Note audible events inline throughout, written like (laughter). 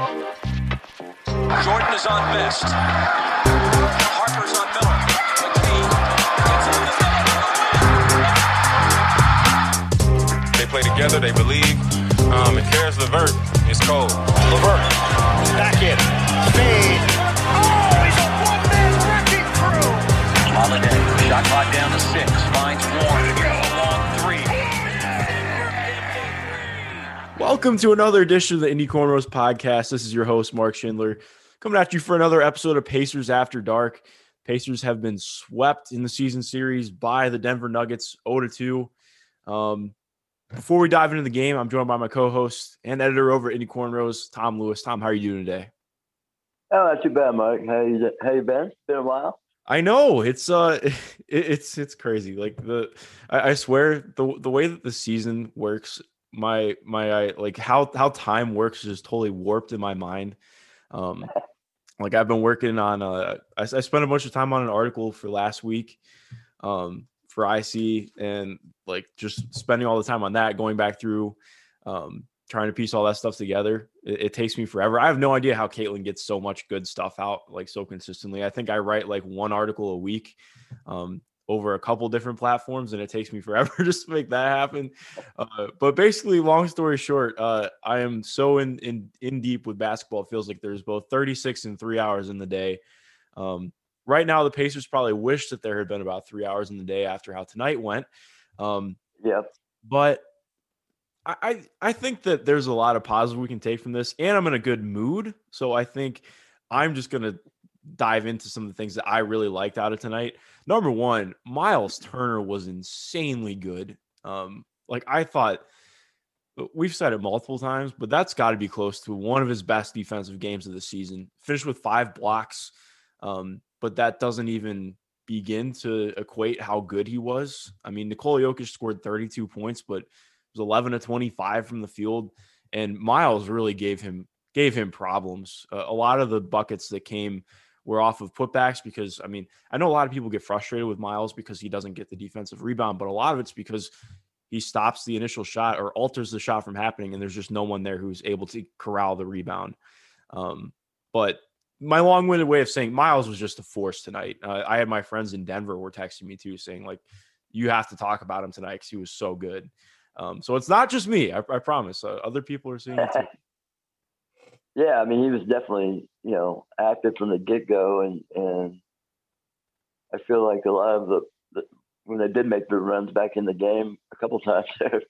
Jordan is on best. Harper's on Miller. McKee. They play together, they believe. Um, and Caris LeVert is cold. LeVert, back in, fade. Oh, he's a one-man wrecking crew. Holiday, shot clock down to six, finds one. Welcome to another edition of the Indy Cornrows podcast. This is your host, Mark Schindler, coming at you for another episode of Pacers After Dark. Pacers have been swept in the season series by the Denver Nuggets 0 2. Um, before we dive into the game, I'm joined by my co-host and editor over at Indy Cornrows, Tom Lewis. Tom, how are you doing today? Oh, not too bad, Mike. How you how you been? Been a while. I know it's uh (laughs) it, it's it's crazy. Like the I, I swear the the way that the season works, my my I, like how how time works is totally warped in my mind. Um like I've been working on uh I, I spent a bunch of time on an article for last week um for IC and like just spending all the time on that, going back through um trying to piece all that stuff together. It, it, takes me forever. I have no idea how Caitlin gets so much good stuff out like so consistently. I think I write like one article a week um, over a couple different platforms, and it takes me forever (laughs) just to make that happen. Uh, but basically, long story short, uh, I am so in in in deep with basketball. It feels like there's both 36 and three hours in the day. Um, right now, the Pacers probably wish that there had been about three hours in the day after how tonight went. Um, Yep. but I I think that there's a lot of positive we can take from this, and I'm in a good mood. So I think I'm just gonna dive into some of the things that I really liked out of tonight. Number one, Miles Turner was insanely good. Um, like I thought we've said it multiple times, but that's got to be close to one of his best defensive games of the season. Finished with five blocks, um, but that doesn't even begin to equate how good he was. I mean, Nikola Jokic scored 32 points, but it was 11 to 25 from the field, and Miles really gave him gave him problems. Uh, a lot of the buckets that came were off of putbacks because I mean I know a lot of people get frustrated with Miles because he doesn't get the defensive rebound, but a lot of it's because he stops the initial shot or alters the shot from happening, and there's just no one there who's able to corral the rebound. Um, but my long-winded way of saying Miles was just a force tonight. Uh, I had my friends in Denver were texting me too, saying like, "You have to talk about him tonight because he was so good." Um, so it's not just me. I, I promise. Uh, other people are seeing it too. (laughs) yeah, I mean, he was definitely you know active from the get go, and and I feel like a lot of the, the when they did make the runs back in the game a couple (laughs) times there,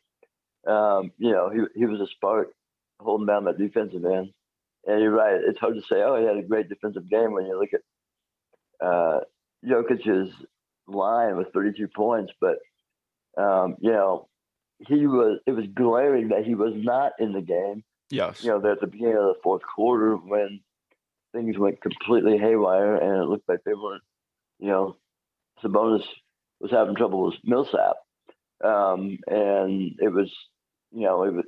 um, you know, he he was a spark holding down that defensive end. And you're right. It's hard to say, oh, he had a great defensive game when you look at uh, Jokic's line with 32 points. But, um, you know, he was, it was glaring that he was not in the game. Yes. You know, at the beginning of the fourth quarter when things went completely haywire and it looked like they weren't, you know, Sabonis was having trouble with Millsap. Um, and it was, you know, it was,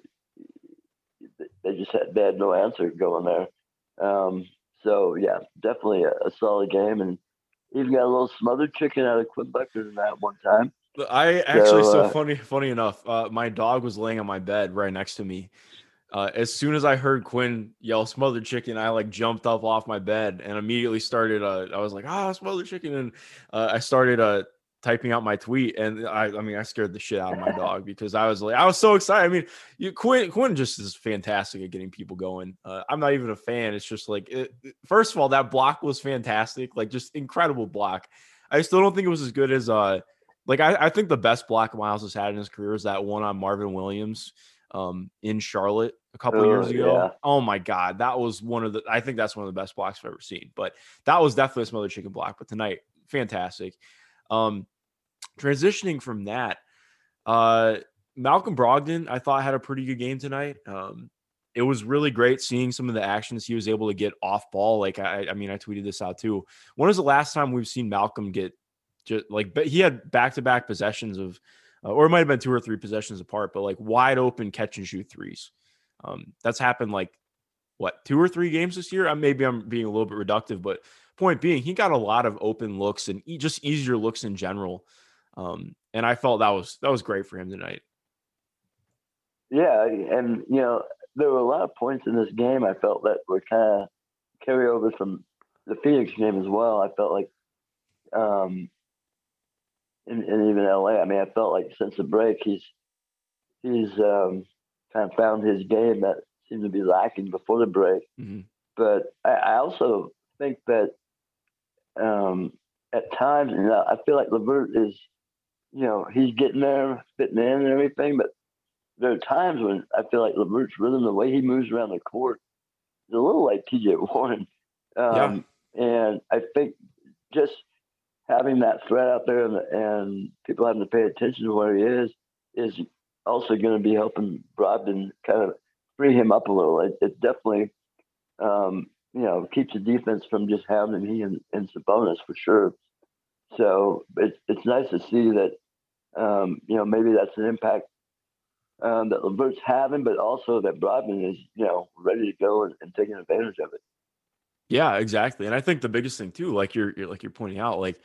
they just had they had no answer going there. Um, so yeah, definitely a, a, solid game, and even got a little smothered chicken out of Quinn Buckner in that one time. I actually so, so uh, funny funny enough, uh, my dog was laying on my bed right next to me. Uh, as soon as I heard Quinn yell "smothered chicken," I like jumped up off my bed and immediately started. Uh, I was like, "Ah, smothered chicken!" and uh, I started uh, typing out my tweet and I, I mean I scared the shit out of my (laughs) dog because I was like I was so excited. I mean, you Quinn Quinn just is fantastic at getting people going. Uh, I'm not even a fan. It's just like it, first of all that block was fantastic, like just incredible block. I still don't think it was as good as uh like I, I think the best block Miles has had in his career is that one on Marvin Williams um in Charlotte a couple oh, years ago. Yeah. Oh my god, that was one of the I think that's one of the best blocks I've ever seen. But that was definitely a smothered chicken block. But tonight, fantastic. Um, transitioning from that, uh, Malcolm Brogdon, I thought had a pretty good game tonight. Um, it was really great seeing some of the actions he was able to get off ball. Like I, I mean, I tweeted this out too. When was the last time we've seen Malcolm get just like he had back to back possessions of, uh, or it might have been two or three possessions apart, but like wide open catch and shoot threes. Um, that's happened like what two or three games this year. I maybe I'm being a little bit reductive, but point being, he got a lot of open looks and just easier looks in general. Um, and I felt that was that was great for him tonight. Yeah, and you know, there were a lot of points in this game I felt that were kind of carryovers from the Phoenix game as well. I felt like, um, and, and even LA. I mean, I felt like since the break, he's he's um, kind of found his game that seemed to be lacking before the break. Mhm. But I, I also think that um, at times, you know, I feel like Levert is, you know, he's getting there, fitting in and everything. But there are times when I feel like Levert's rhythm, the way he moves around the court, is a little like T.J. Warren. Um, And I think just having that threat out there and, and people having to pay attention to where he is is also going to be helping Brogdon kind of free him up a little. It, it definitely, um, you know, keeps the defense from just having he and, and Sabonis for sure. So it's it's nice to see that, um, you know, maybe that's an impact um, that Levert's having, but also that Brogdon is, you know, ready to go and, and taking advantage of it. Yeah, exactly. And I think the biggest thing too, like you're, you're like you're pointing out, like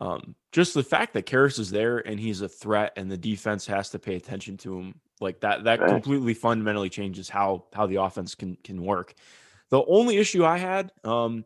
um, just the fact that Caris is there and he's a threat, and the defense has to pay attention to him, like that, that Right. completely fundamentally changes how how the offense can can work. The only issue I had, um,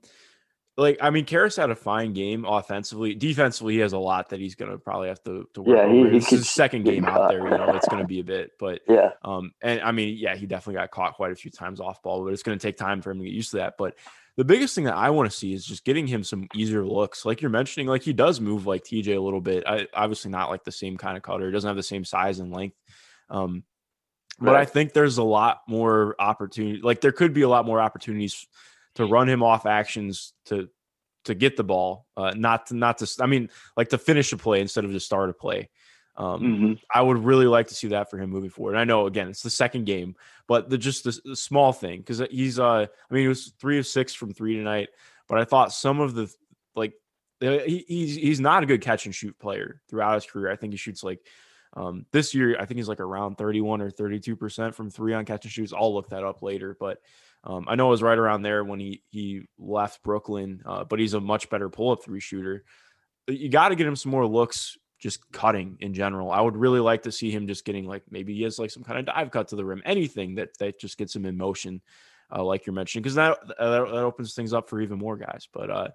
like I mean, Caris had a fine game offensively. Defensively, he has a lot that he's gonna probably have to to work. Yeah, he- he It's his second game out there. You know, it's gonna be a bit, but (laughs) Yeah. um, and I mean, yeah, he definitely got caught quite a few times off ball, but it's going to take time for him to get used to that. But the biggest thing that I want to see is just getting him some easier looks. Like you're mentioning, like he does move like TJ a little bit. I, obviously, not like the same kind of cutter. He doesn't have the same size and length. Um, but I think there's a lot more opportunity. Like there could be a lot more opportunities to run him off actions to to get the ball, uh, not to not to. I mean, like to finish a play instead of just start a play. Um, hmm I would really like to see that for him moving forward. And I know again it's the second game, but the just the, the small thing because he's uh I mean he was three of six from three tonight, but I thought some of the like uh, he, he's he's not a good catch and shoot player throughout his career. I think he shoots like um this year I think he's like around 31 or 32 percent from three on catch and shoots. I'll look that up later, but um, I know it was right around there when he he left Brooklyn, uh, but he's a much better pull up three shooter. You got to get him some more looks just cutting in general. I would really like to see him just getting like maybe he has like some kind of dive cut to the rim, anything that that just gets him in motion, uh, like you're mentioning, because that, that that opens things up for even more guys. But uh,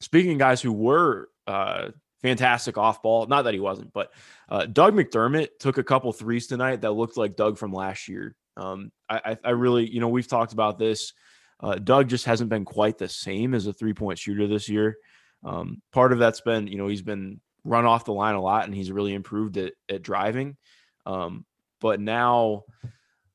speaking guys who were uh, fantastic off ball, not that he wasn't, but uh, Doug McDermott took a couple threes tonight that looked like Doug from last year. Um, I, I, I really, you know, we've talked about this. Uh, Doug just hasn't been quite the same as a three point shooter this year. Um, part of that's been, you know, he's been run off the line a lot and he's really improved at, at driving. Um, but now,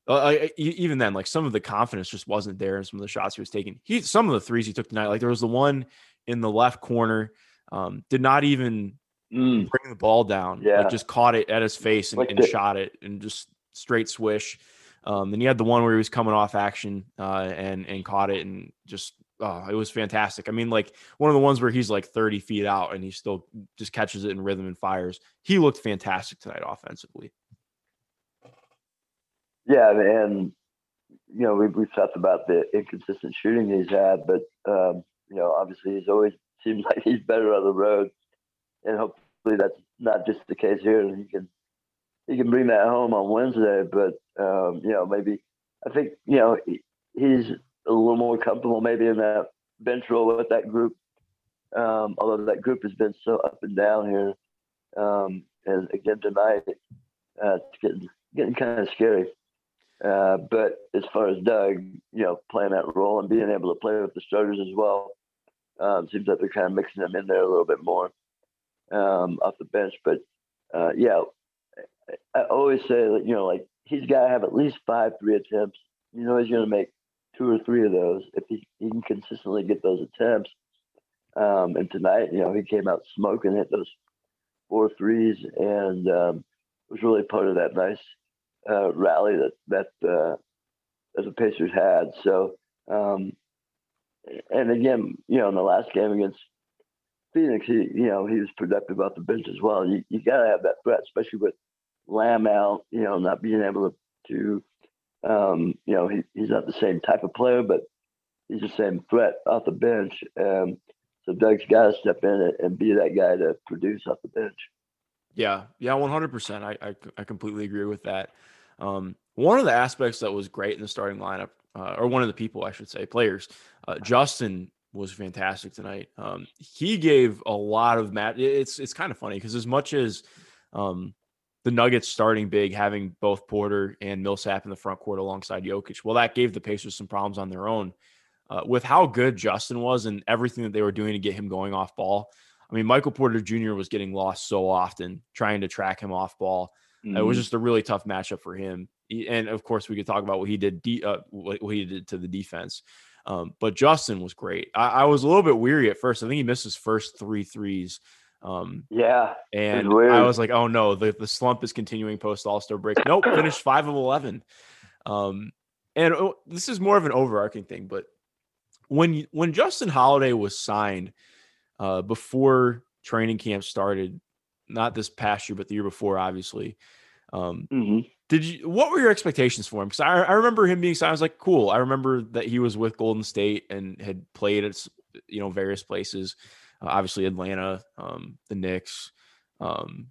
uh, even then, like some of the confidence just wasn't there in some of the shots he was taking. He some of the threes he took tonight, like there was the one in the left corner, um, did not even Mm. bring the ball down. Yeah. Like just caught it at his face and, Like and the- shot it and just straight swish. Um, and he had the one where he was coming off action uh, and and caught it and just oh, it was fantastic. I mean, like one of the ones where he's like 30 feet out and he still just catches it in rhythm and fires. He looked fantastic tonight offensively. Yeah, and you know we've we've talked about the inconsistent shooting he's had, but um, you know obviously he's always (laughs) seems like he's better on the road, and hopefully that's not just the case here. And he can he can bring that home on Wednesday, but um, you know maybe I think you know he, he's a little more comfortable maybe in that bench role with that group. Um, although that group has been so up and down here, um, and again tonight, uh, it's getting getting kind of scary. Uh, but as far as Doug, you know, playing that role and being able to play with the starters as well, um, seems like they're kind of mixing them in there a little bit more um, off the bench. But uh, yeah, I, always say that you know, like he's got to have at least five three attempts. You know, he's going to make two or three of those if he, he can consistently get those attempts. Um, and tonight, you know, he came out smoking, hit those four threes, and um, was really part of that nice uh, rally that that uh, that the Pacers had. So, um, and again, you know, in the last game against Phoenix, he you know he was productive off the bench as well. You you got to have that threat, especially with Lamb out. You know, not being able to, to um, you know, he, he's not the same type of player, but he's the same threat off the bench. Um, so Doug's got to step in and, be that guy to produce off the bench. Yeah, yeah, one hundred percent. I, I completely agree with that. Um, one of the aspects that was great in the starting lineup, uh, or one of the people, I should say, players, uh, Justin was fantastic tonight. Um, he gave a lot of mat. It's it's kind of funny because as much as um, the Nuggets starting big, having both Porter and Millsap in the front court alongside Jokic, well, that gave the Pacers some problems on their own. Uh, with how good Justin was and everything that they were doing to get him going off ball, I mean, Michael Porter Jr. was getting lost so often trying to track him off ball. Mm-hmm. It was mm-hmm. just a really tough matchup for him. And of course, we could talk about what he did, de- uh, what he did to the defense. Um, but Justin was great. I, I, was a little bit weary at first. I think he missed his first three threes. Um, yeah, and I was like, oh no, the, the slump is continuing post All Star break. Nope, (coughs) finished five of eleven. Um, and oh, this is more of an overarching thing, but when when Justin Holiday was signed uh, before training camp started, not this past year, but the year before, obviously. Um, mm-hmm. Did you? What were your expectations for him? Because I, I remember him being signed. I was like, cool. I remember that he was with Golden State and had played at you know various places, uh, obviously Atlanta, um, the Knicks, um,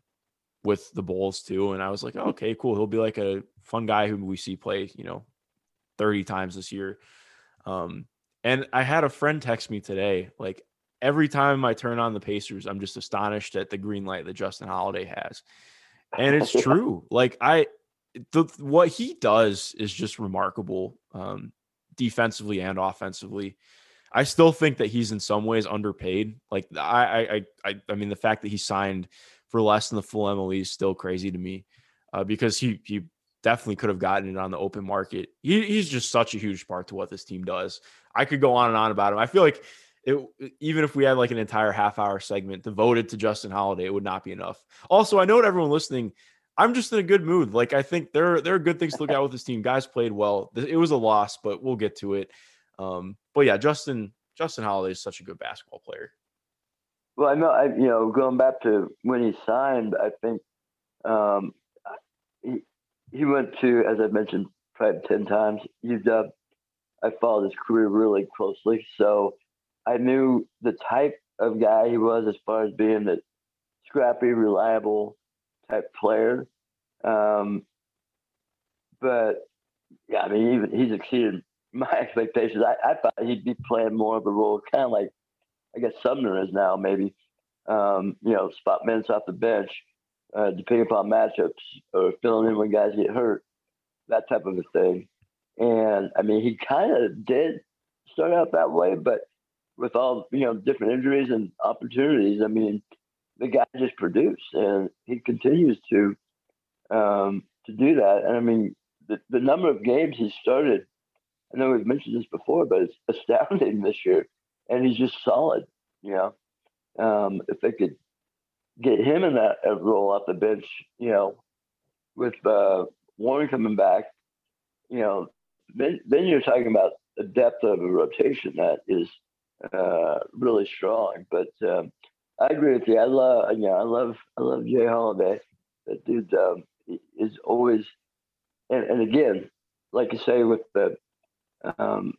with the Bulls too. And I was like, oh, okay, cool. He'll be like a fun guy who we see play, you know, thirty times this year. Um, and I had a friend text me today, like every time I turn on the Pacers, I'm just astonished at the green light that Justin Holiday has. And it's (laughs) true. Like I the what he does is just remarkable um, defensively and offensively. I still think that he's in some ways underpaid. Like I, I, I, I mean, the fact that he signed for less than the full MLE is still crazy to me, uh, because he he definitely could have gotten it on the open market. He, he's just such a huge part to what this team does. I could go on and on about him. I feel like it, even if we had like an entire half hour segment devoted to Justin Holiday, it would not be enough. Also, I know everyone listening I'm just in a good mood. Like I think there there are good things to look at with this team. Guys played well. It was a loss, but we'll get to it. Um, but yeah, Justin Justin Holiday is such a good basketball player. Well, I know I you know going back to when he signed, I think um, he he went to as I mentioned probably ten times. UW. I followed his career really closely, so I knew the type of guy he was as far as being the scrappy, reliable type player. Um, but yeah, I mean, even he's exceeded my (laughs) expectations. I, I thought he'd be playing more of a role, kind of like I guess Sumner is now, maybe. Um, you know, spot minutes off the bench, uh, depending upon matchups, or filling in when guys get hurt, that type of a thing. And I mean, he kind of did start out that way, but with all you know different injuries and opportunities, I mean, the guy just produced, and he continues to um, to do that. And I mean, the, the number of games he started, I know we've mentioned this before, but it's astounding this year, and he's just solid. You know, um, if they could get him in that role off the bench, you know, with uh, Warren coming back, you know, then then you're talking about the depth of a rotation that is uh, really strong. But um, I agree with you. I love, you know, I love, I love Jay Holiday. That dude um, is always, and, and again, like you say with the um,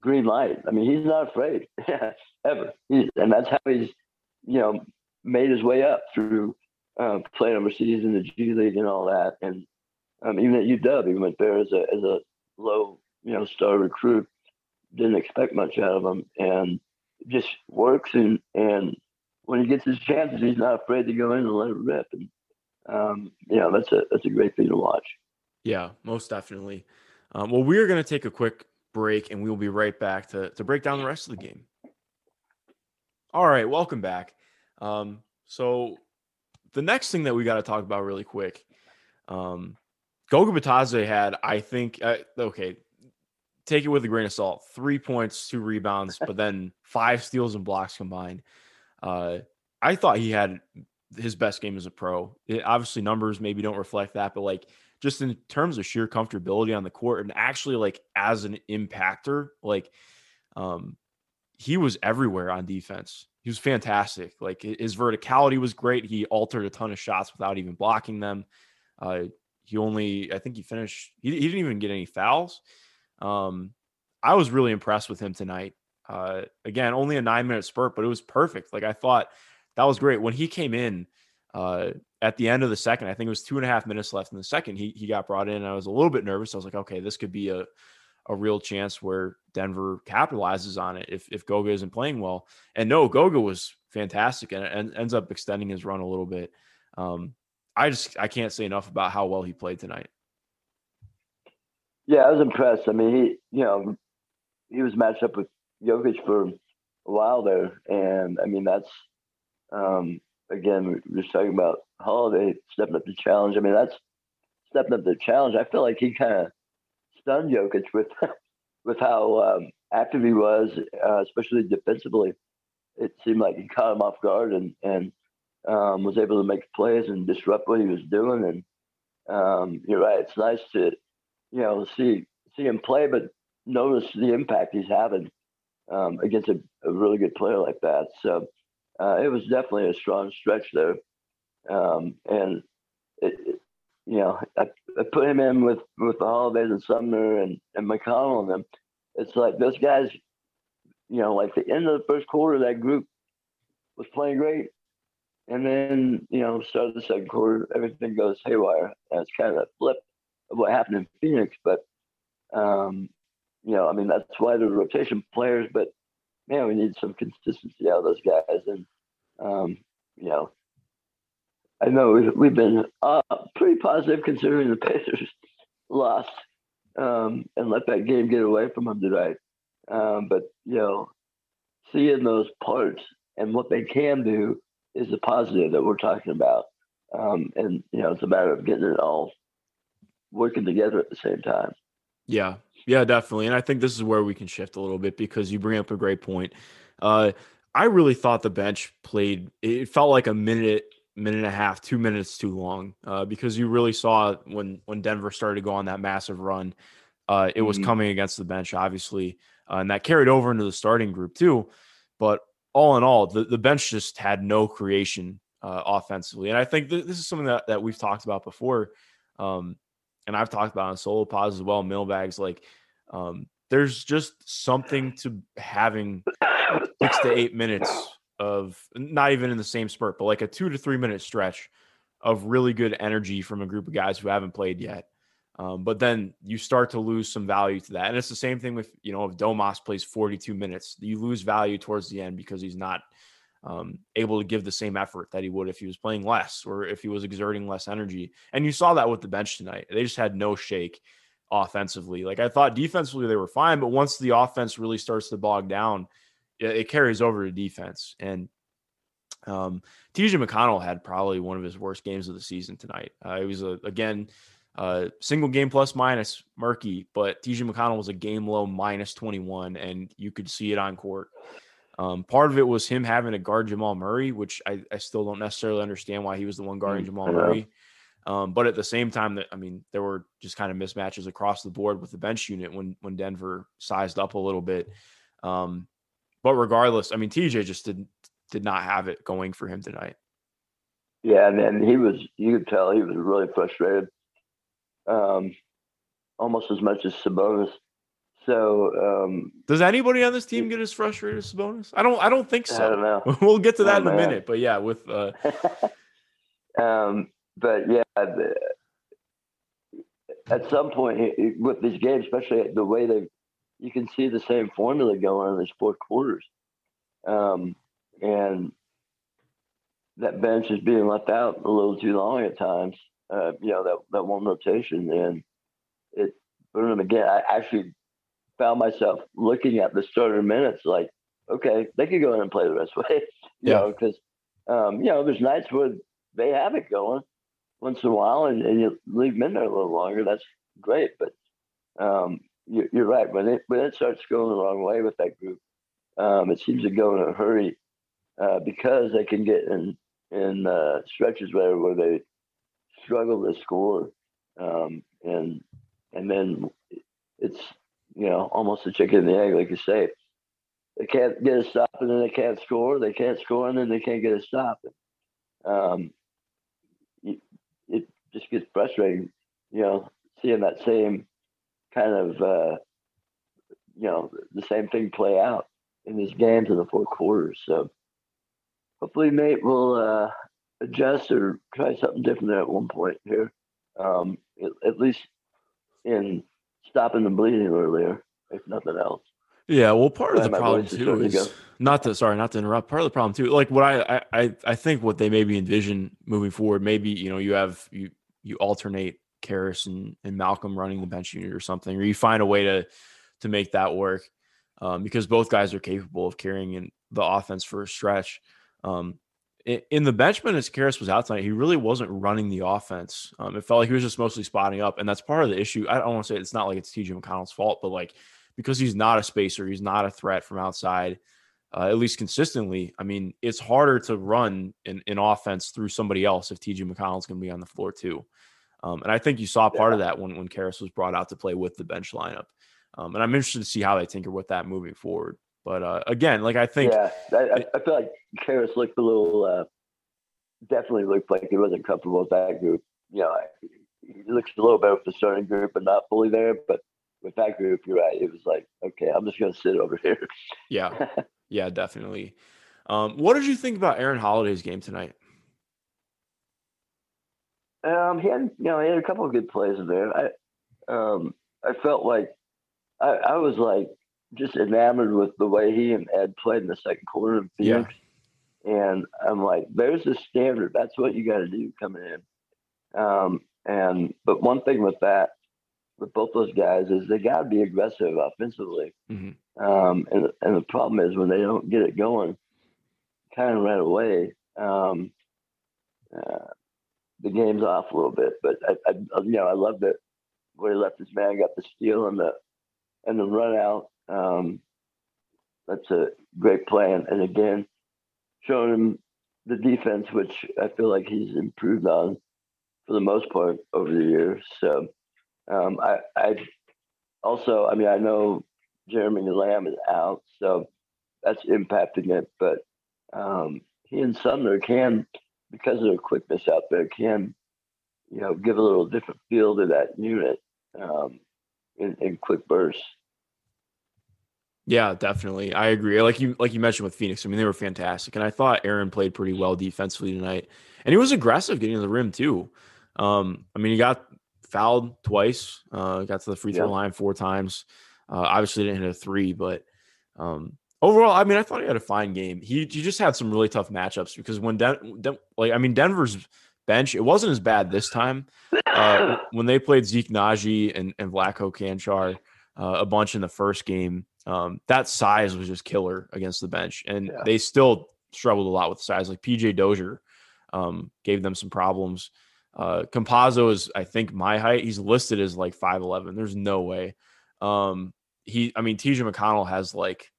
green light. I mean, he's not afraid (laughs) ever, he's, and that's how he's, you know, made his way up through uh, playing overseas in the G League and all that. And um, even at UW, he went there as a as a low, you know, star recruit. Didn't expect much out of him, and just works and and when he gets his chances, he's not afraid to go in and let it rip. And um, you know, that's a that's a great thing to watch. Yeah, most definitely. Um, well, we are going to take a quick break, and we will be right back to to break down the rest of the game. All right, welcome back. Um, so the next thing that we got to talk about really quick, um, Goga Bitadze had, I think, uh, okay, take it with a grain of salt. Three points, two rebounds, but then (laughs) five steals and blocks combined. Uh, I thought he had his best game as a pro. It, obviously, numbers maybe don't reflect that, but like just in terms of sheer comfortability on the court and actually like as an impactor, like um, he was everywhere on defense. He was fantastic. Like his verticality was great. He altered a ton of shots without even blocking them. Uh, he only, I think he finished. He, he didn't even get any fouls. Um, I was really impressed with him tonight. Uh, again, only a nine minute spurt, but it was perfect. Like I thought that was great when he came in. Uh, at the end of the second, I think it was two and a half minutes left in the second, he he got brought in. I was a little bit nervous. I was like, okay, this could be a a real chance where Denver capitalizes on it if if Goga isn't playing well. And no, Goga was fantastic and, and ends up extending his run a little bit. Um, I just I can't say enough about how well he played tonight. Yeah, I was impressed. I mean, he you know he was matched up with Jokic for a while there, and I mean that's um, again we are just talking about Holiday stepping up the challenge. I mean that's stepping up the challenge. I feel like he kind of stunned Jokic with (laughs) with how um, active he was, uh, especially defensively. It seemed like he caught him off guard and and um, was able to make plays and disrupt what he was doing. And um, you're right; it's nice to you know see see him play, but notice the impact he's having um, against a, a, really good player like that. So uh, it was definitely a strong stretch there, um, and it, it, you know I, I, put him in with with the holidays and Sumner and and McConnell and them. It's like those guys, you know, like the end of the first quarter, that group was playing great. And then, you know, start of the second quarter, everything goes haywire. And it's kind of a flip of what happened in Phoenix. But um, you know, I mean, that's why they're rotation players, but man, we need some consistency out of those guys. And, um, you know, I know we've, been uh, pretty positive considering the (laughs) Pacers lost um, and let that game get away from them tonight. Um, but, you know, seeing those parts and what they can do is the positive that we're talking about. Um, and, you know, it's a matter of getting it all working together at the same time. Yeah, yeah, definitely. And I think this is where we can shift a little bit because you bring up a great point. Uh, I really thought the bench played, it felt like a minute, minute and a half, two minutes too long uh, because you really saw when, when Denver started to go on that massive run, uh, it was mm-hmm. coming against the bench, obviously. Uh, and that carried over into the starting group too. But all in all, the, the bench just had no creation uh, offensively. And I think th- this is something that, that we've talked about before. Um, and I've talked about on solo pods as well, mailbags. Like, um, there's just something to having six to eight minutes of not even in the same spurt, but like a two to three minute stretch of really good energy from a group of guys who haven't played yet. Um, but then you start to lose some value to that. And it's the same thing with, you know, if Domas plays 42 minutes, you lose value towards the end because he's not um, able to give the same effort that he would if he was playing less or if he was exerting less energy. And you saw that with the bench tonight. They just had no shake offensively. Like I thought defensively they were fine, but once the offense really starts to bog down, it carries over to defense. And um, TJ McConnell had probably one of his worst games of the season tonight. Uh, it was a, again uh, single game plus minus murky, but TJ McConnell was a game low minus 21, and you could see it on court. Um, part of it was him having to guard Jamal Murray, which I, I still don't necessarily understand why he was the one guarding mm, Jamal Murray. Um, but at the same time, that I mean, there were just kind of mismatches across the board with the bench unit when when Denver sized up a little bit. Um, but regardless, I mean, TJ just did did not have it going for him tonight. Yeah, and, and he was you could tell he was really frustrated, um, almost as much as Sabonis. So, um, does anybody on this team get as frustrated as Sabonis? I don't. I don't think so. I don't know. (laughs) we'll get to that in a minute. But yeah, with. Uh... (laughs) um, but yeah, the, at some point with these games, especially the way they, you can see the same formula going on in these fourth quarters, um, and that bench is being left out a little too long at times. Uh, you know that that one rotation, and it. But again, I actually found myself looking at the starter minutes like, okay, they could go in and play the rest of the way, (laughs) you yeah. know, because, um, you know, there's nights where they have it going once in a while and, and you leave them in there a little longer. That's great. But um, you, are right. When it, when it starts going the wrong way with that group, um, it seems to go in a hurry uh, because they can get in, in uh, stretches where, where they struggle to score. Um, and, and then it's you know, almost a chicken and the egg, like you say. They can't get a stop and then they can't score. They can't score and then they can't get a stop. Um, it, it just gets frustrating, you know, seeing that same kind of, uh, you know, the same thing play out in these games in the fourth quarter. So hopefully Nate will uh, adjust or try something different at one point here. Um, at, at least in stopping the bleeding earlier, if nothing else. Yeah, well, part of the problem is too to is not to sorry, not to interrupt. Part of the problem too, like what I I- I think what they maybe envision moving forward, maybe you know you have you you alternate Caris and, and Malcolm running the bench unit or something, or you find a way to to make that work um, because both guys are capable of carrying in the offense for a stretch. Um, in, the bench minutes, Caris was out tonight. He really wasn't running the offense. Um, it felt like he was just mostly spotting up, and that's part of the issue. I don't want to say it's not like it's TJ McConnell's fault, but like because he's not a spacer, he's not a threat from outside, uh, at least consistently. I mean, it's harder to run an, an offense through somebody else if TJ McConnell's going to be on the floor too. Um, and I think you saw part of that when when Caris was brought out to play with the bench lineup. Um, and I'm interested to see how they tinker with that moving forward. But uh, again, like I think, yeah, I, I, feel like Caris looked a little, uh, definitely looked like he wasn't comfortable with that group. You know, he looks a little better with the starting group, but not fully there. But with that group, you're right. It was like, okay, I'm just going to sit over here. yeah, (laughs) yeah, definitely. Um, what did you think about Aaron Holiday's game tonight? Um, he had, you know, he had a couple of good plays in there. I, um, I felt like I, I was like just enamored with the way he and Ed played in the second quarter in Yeah. Phoenix. And I'm like, there's a standard. That's what you got to do coming in. Um, and but one thing with that, with both those guys, is they got to be aggressive offensively. Mhm. Um, and and the problem is when they don't get it going, kind of right away. Um, uh, the game's off a little bit. But I, I you know, I loved it where he left his man, got the steal and the and the run out. Um, that's a great plan. And again, showing him the defense, which I feel like he's improved on for the most part over the years. So um, I, I also, I mean, I know Jeremy Lamb is out, so that's impacting it. But um, he and Sumner can, because of their quickness out there, can you know give a little different feel to that unit um, in, in quick bursts. Yeah, definitely. I agree. Like you like you mentioned with Phoenix, I mean, they were fantastic. And I thought Aaron played pretty well defensively tonight. And he was aggressive getting to the rim too. Um, I mean, he got fouled twice, uh, got to the free throw Yeah. line four times. Uh, obviously didn't hit a three, but um overall, I mean, I thought he had a fine game. He he just had some really tough matchups because when Den- Den- like I mean, Denver's bench, it wasn't as bad this time. Uh, (laughs) when they played Zeke Nnaji and, and Vlatko Cancar uh, a bunch in the first game, um, that size was just killer against the bench. And Yeah. they still struggled a lot with size. Like PJ Dozier um, gave them some problems. Uh, Campazzo is, I think, my height. He's listed as like 5'11. There's no way. Um, he, I mean, TJ McConnell has like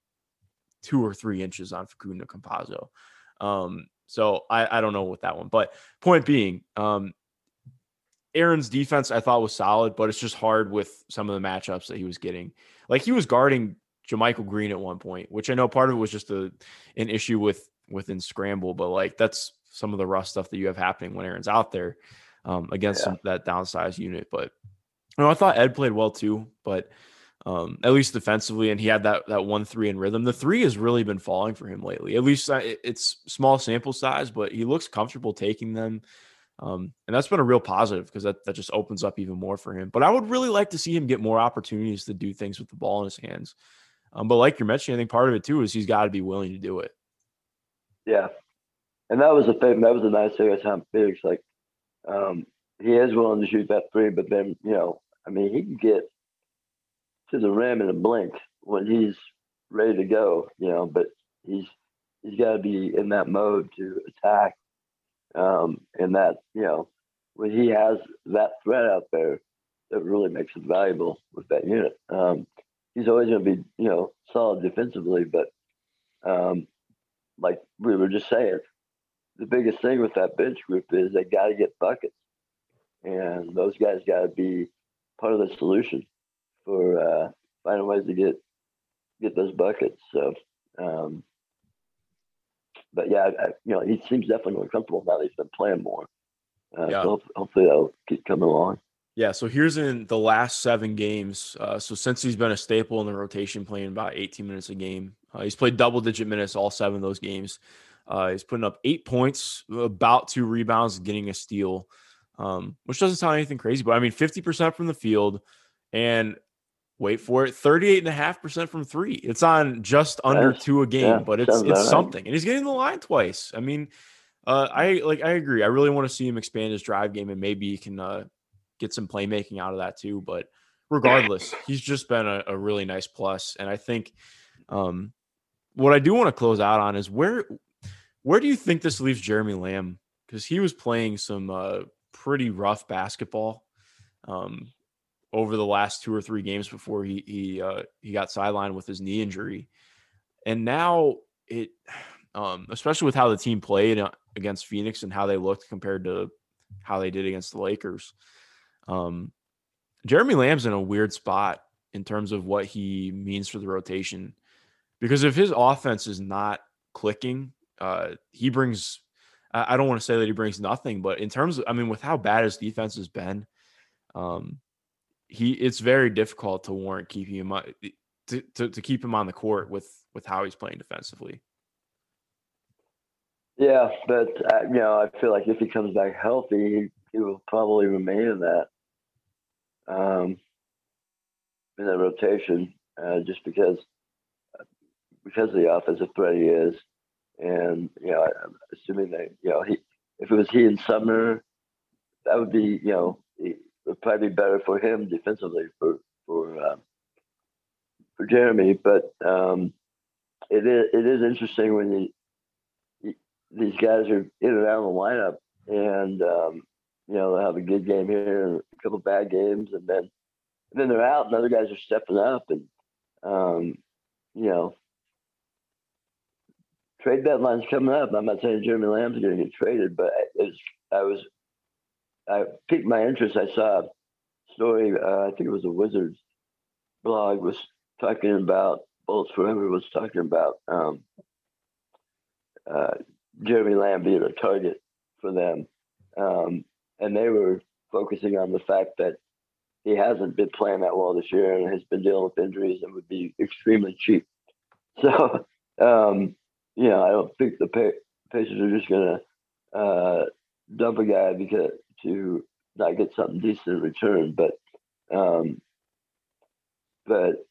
two or three inches on Facundo Campazzo. Um, so I, I don't know with that one. But point being, um, Aaron's defense I thought was solid, but it's just hard with some of the matchups that he was getting. Like he was guarding JaMychal Green at one point, which I know part of it was just a an issue with within scramble, but like that's some of the rough stuff that you have happening when Aaron's out there um, against Yeah. some, that downsized unit. But you know, I thought Ed played well too, but um, at least defensively, and he had that that one three in rhythm. The three has really been falling for him lately. At least uh, it's small sample size, but he looks comfortable taking them. Um, and that's been a real positive because that, that just opens up even more for him. But I would really like to see him get more opportunities to do things with the ball in his hands. Um, but like you're mentioning, I think part of it too is he's got to be willing to do it. Yeah, and that was the thing. That was a nice thing at Tom Felix. Like, um, he is willing to shoot that three, but then you know, I mean, he can get to the rim in a blink when he's ready to go. You know, but he's he's got to be in that mode to attack. Um, and that you know, when he has that threat out there, that really makes him valuable with that unit. Um, he's always going to be you know solid defensively, but um, like we were just saying, the biggest thing with that bench group is they got to get buckets, and those guys got to be part of the solution for uh, finding ways to get get those buckets. So, um, but yeah, I, you know, he seems definitely more comfortable now that he's been playing more. Uh, Yeah. So hopefully that'll keep coming along. Yeah. So here's in the last seven games. Uh, so since he's been a staple in the rotation, playing about 18 minutes a game, uh, he's played double digit minutes all seven of those games. Uh, he's putting up eight points, about two rebounds, getting a steal, um, which doesn't sound anything crazy. But I mean, 50% from the field and wait for it, 38.5% from three. It's on just under two a game, Yeah, but it's it's something. And he's getting the line twice. I mean, uh, I like I agree. I really want to see him expand his drive game and maybe he can uh, get some playmaking out of that too. But regardless, he's just been a, a really nice plus. And I think um, what I do want to close out on is where where do you think this leaves Jeremy Lamb? Because he was playing some uh, pretty rough basketball um, over the last two or three games before he he uh, he got sidelined with his knee injury, and now it, (sighs) um, especially with how the team played uh, against Phoenix and how they looked compared to how they did against the Lakers. Um, Jeremy Lamb's in a weird spot in terms of what he means for the rotation, because if his offense is not clicking, uh, he brings. I don't want to say that he brings nothing, but in terms of, I mean, with how bad his defense has been, um, he it's very difficult to warrant keeping him on- to, to, to keep him on the court with with how he's playing defensively. Yeah, but uh, you know, I feel like if he comes back healthy, he, will probably remain in that um, in that rotation, uh, just because because of the offensive threat he is, and you know, I'm assuming that you know he if it was he in Sumner, that would be you know probably better for him defensively for for um, for Jeremy, but um, it is it is interesting when you these guys are in and out of the lineup, and um, you know they'll have a good game here and a couple bad games, and then and then they're out, and other guys are stepping up, and um, you know trade deadline's coming up. I'm not saying Jeremy Lamb's going to get traded, but it's, I was I piqued my interest. I saw a story. Uh, I think it was a Wizards blog was talking about Bullets Forever was talking about. Um, uh, Jeremy Lamb being a target for them. Um, and they were focusing on the fact that he hasn't been playing that well this year and has been dealing with injuries and would be extremely cheap. (laughs) So, um, you know, I don't think the pa- Pacers are just going to uh, dump a guy because to not get something decent in return. But, um, but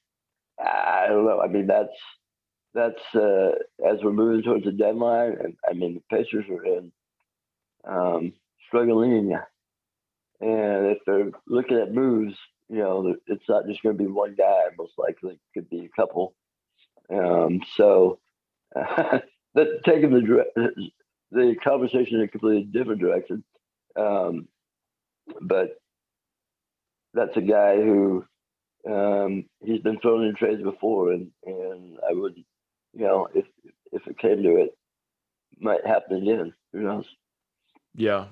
I don't know. I mean, that's that's uh, as we're moving towards the deadline, and I mean the Pacers are in um, struggling, and if they're looking at moves, you know, it's not just going to be one guy. Most likely, it could be a couple. Um, so, (laughs) taking the the conversation in a completely different direction, um, but that's a guy who um, he's been thrown in trades before, and and I wouldn't, you know, if if it came to it, might happen again. Who knows? Yeah.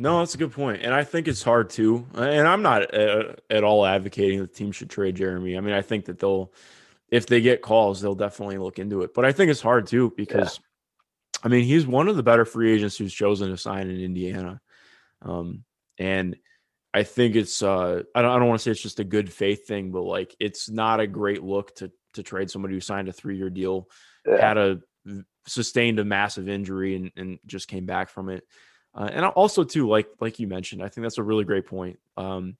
No, that's a good. And I think it's hard too. And I'm not uh, at all advocating that the team should trade Jeremy. I mean, I think that they'll, if they get calls, they'll definitely look into it. But I think it's hard too because, I mean, he's one of the better free agents who's chosen to sign in Indiana. Um, and I think it's, uh, I don't, I don't want to say it's just a good faith thing, but like it's not a great look to, to trade somebody who signed a three year deal Yeah. had a sustained a massive injury and, and just came back from it. Uh, and also too, like like you mentioned, I think that's a really great point. Um,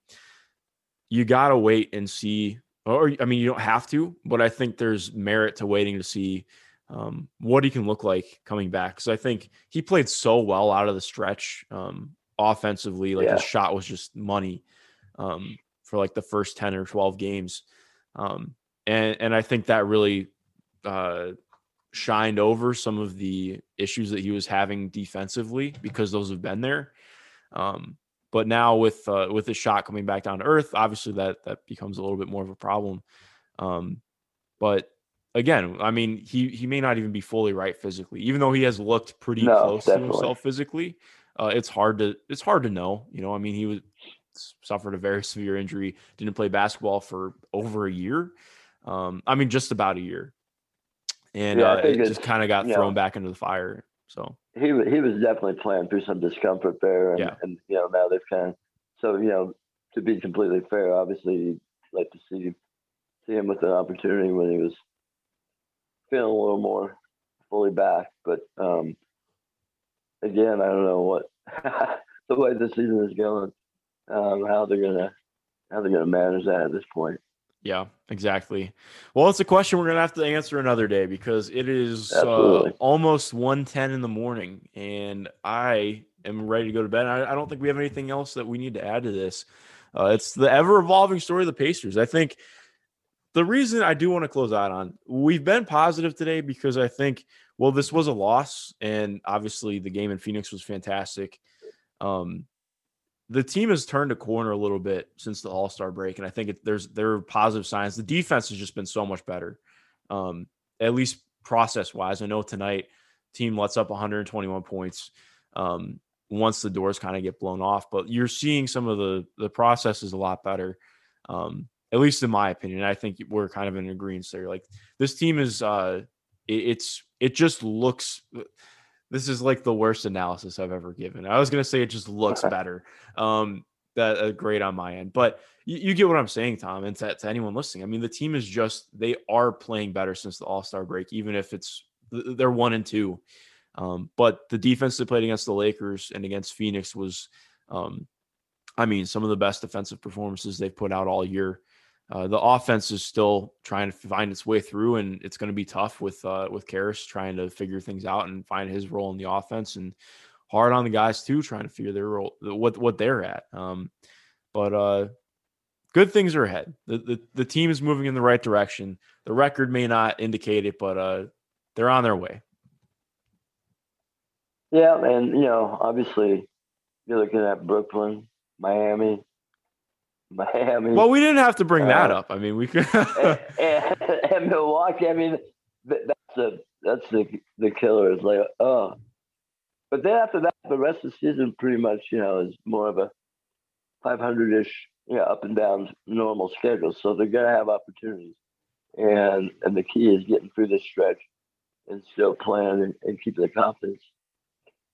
you gotta wait and see, or I mean, you don't have to, but I think there's merit to waiting to see um, what he can look like coming back. Because I think he played so well out of the stretch um, offensively, like Yeah. his shot was just money um, for like the first ten or twelve games, um, and and I think that really uh, shined over some of the issues that he was having defensively because those have been there. Um, but now with uh, with the shot coming back down to earth, obviously that that becomes a little bit more of a problem. Um, but again, I mean, he he may not even be fully right physically, even though he has looked pretty No, close definitely. to himself physically. Uh, it's hard to it's hard to know. You know, I mean, he was suffered a very (laughs) severe injury, didn't play basketball for over a year. Um, I mean, just about a year, and Yeah, uh, it just kind of got thrown know, back into the fire. So he he was definitely playing through some discomfort there, and, Yeah. and you know now they've kind of so you know to be completely fair, obviously you'd like to see see him with an opportunity when he was feeling a little more fully back, but um, again, I don't know what (laughs) the way the season is going, um, how they're gonna how they're gonna manage that at this point. Yeah, exactly. Well, it's a question we're gonna have to answer another day because it is uh, almost one ten in the morning, and I am ready to go to bed. I, I don't think we have anything else that we need to add to this. Uh, it's the ever evolving story of the Pacers. I think the reason I do want to close out on we've been positive today because I think well this was a loss and obviously the game in Phoenix was fantastic. Um, the team has turned a corner a little bit since the All Star break, and I think it, there's there are positive signs. The defense has just been so much better, um, at least process wise. I know tonight team lets up 121 points um, once the doors kind of get blown off, but you're seeing some of the the process is a lot better, um, at least in my opinion. I think we're kind of in agreement there. Like this team is, uh, it's it just looks this is like the worst analysis I've ever given. I was gonna say it just looks better. Um, that uh, great on my end, but you, you, get what I'm saying, Tom, and to, to, anyone listening. I mean, the team is just they are playing better since the All Star break, even if it's they're one and two. Um, but the defense they played against the Lakers and against Phoenix was, um, I mean, some of the best defensive performances they've put out all year. Uh, the offense is still trying to find its way through, and it's going to be tough with uh, with Caris trying to figure things out and find his role in the offense, and hard on the guys too trying to figure their role, what what they're at. Um, but uh, good things are ahead. The, the the team is moving in the right direction. The record may not indicate it, but uh, they're on their way. Yeah, and you know, obviously, you're looking at Brooklyn, Miami, (laughs) Miami. Well, we didn't have to bring uh, that up. I mean, we could. and, (laughs) and, and, Milwaukee. I mean, that's the that's the the killer. Is like, oh, but then after that, the rest of the season pretty much, you know, is more of a 500 ish, you know, up and down normal schedule. So they're gonna have opportunities, and and the key is getting through this stretch and still playing and, and keeping the confidence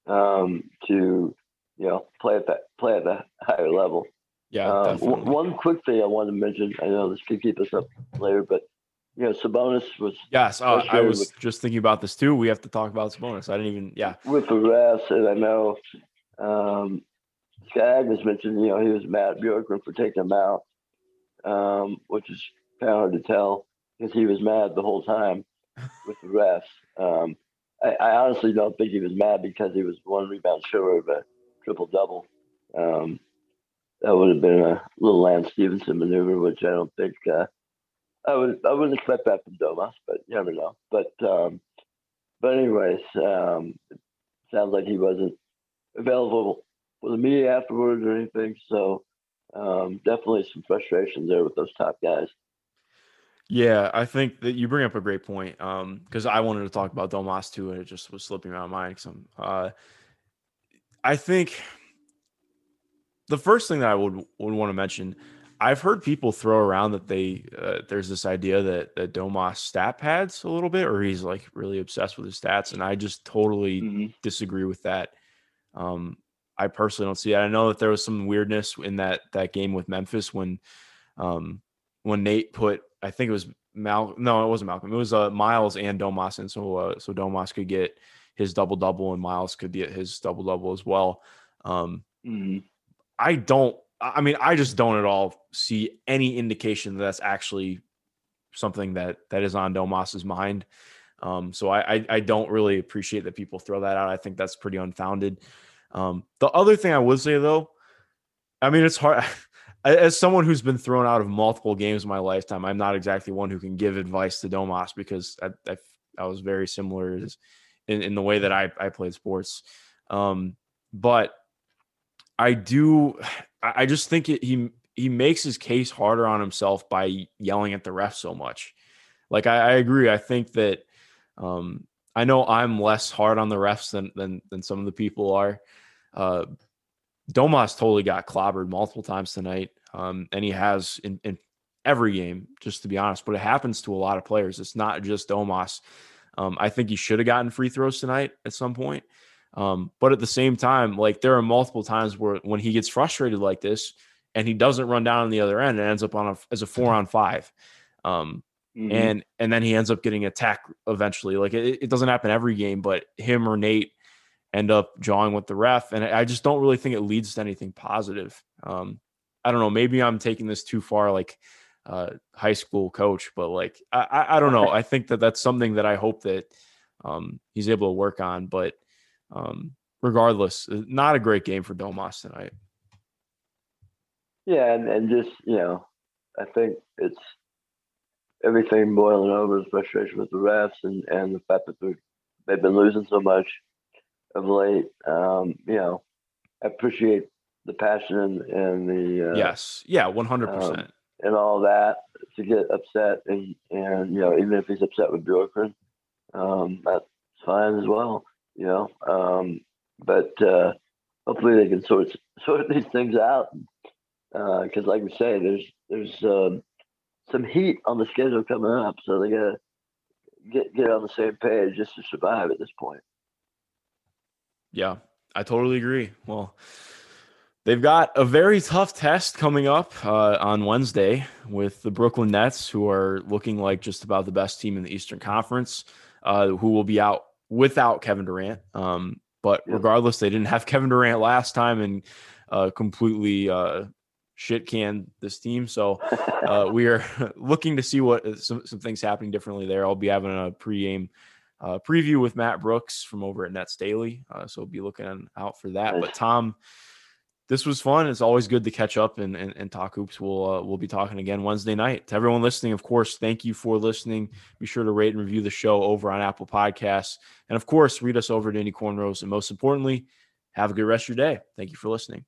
um, to you know play at that play at the higher level. Yeah. Um, one quick thing I want to mention. I know this could keep us up later, but you know, Sabonis was. Yes, uh, I was with, just thinking about this too. We have to talk about Sabonis. I didn't even. Yeah. With the refs, and I know um, Scott Agness mentioned, you know, he was mad at Bjorkgren for taking him out, um, which is kind of hard to tell because he was mad the whole time with the refs. Um, I, I, honestly don't think he was mad because he was one rebound short of a triple double. Um, that would have been a little Lance Stephenson maneuver, which I don't think uh, I would I wouldn't expect that from Domas, but you never know. But um, but anyways, um, sounds like he wasn't available for the media afterwards or anything. So um, definitely some frustrations there with those top guys. Yeah, I think that you bring up a great point because um, I wanted to talk about Domas too, and it just was slipping my mind. Some, uh, I think the first thing that I would would want to mention, I've heard people throw around that they uh, there's this idea that that Domas stat pads a little bit, or he's like really obsessed with his stats, and I just totally mm-hmm. disagree with that. Um, I personally don't see it. I know that there was some weirdness in that that game with Memphis when um, when Nate put I think it was Mal no it wasn't Malcolm it was uh, Myles and Domas and so uh, so Domas could get his double double and Myles could get his double double as well. Um, mm-hmm. I don't. I mean, I just don't at all see any indication that that's actually something that that is on Domas's mind. Um, so I, I, I don't really appreciate that people throw that out. I think that's pretty unfounded. Um, the other thing I would say though, I mean, it's hard. (laughs) As someone who's been thrown out of multiple games in my lifetime, I'm not exactly one who can give advice to Domas because I, I, I was very similar in, in the way that I, I played sports. Um, but I do. I just think it, he he makes his case harder on himself by yelling at the ref so much. Like I, I agree. I think that um, I know I'm less hard on the refs than than than some of the people are. Uh, Domas totally got clobbered multiple times tonight, um, and he has in, in every game. Just to be honest, but it happens to a lot of players. It's not just Domas. Um, I think he should have gotten free throws tonight at some point. Um, but at the same time, like there are multiple times where when he gets frustrated like this and he doesn't run down on the other end, it ends up on a, as a four on five. Um, mm-hmm. and and then he ends up getting attacked eventually. Like it, it, doesn't happen every game, but him or Nate end up jawing with the ref. And I just don't really think it leads to anything positive. Um, I don't know. Maybe I'm taking this too far, like uh, high school coach, but like I, I, I don't know. (laughs) I think that that's something that I hope that um, he's able to work on. But um, regardless, uh, not a great game for Domas tonight. Yeah, and, and just you know, I think it's everything boiling over is frustration with the refs and, and the fact that they're, they've been losing so much of late. Um, you know, I appreciate the passion and, and the uh, yes, yeah, one hundred percent, um, and all that to get upset and and you know even if he's upset with Bjorkgren, um, that's fine as well. You know, um, but uh, hopefully they can sort sort (laughs) these things out because, uh, like we say, there's there's um, some heat on the schedule coming up, so they gotta get get on the same page just to survive at this point. Yeah, I totally agree. Well, they've got a very tough test coming up uh, on Wednesday with the Brooklyn Nets, who are looking like just about the best team in the Eastern Conference, uh, who will be out without Kevin Durant. Um, but regardless, they didn't have (laughs) Kevin Durant last time and uh, completely uh, shit can this team. So (laughs) uh, we are (laughs) looking to see what uh, some, some things happening differently there. I'll be having a pregame uh, preview with Matt Brooks from over at Nets Daily. Uh, so be looking out for that. But Tom, this was fun. It's always good to catch up and, and, and talk hoops. We'll uh, we'll be talking again Wednesday night. To everyone listening, of course, thank you for listening. Be sure to rate and review the show over on Apple Podcasts, and of course, read us over at Indy Cornrows. And most importantly, have a good rest of your day. Thank you for listening.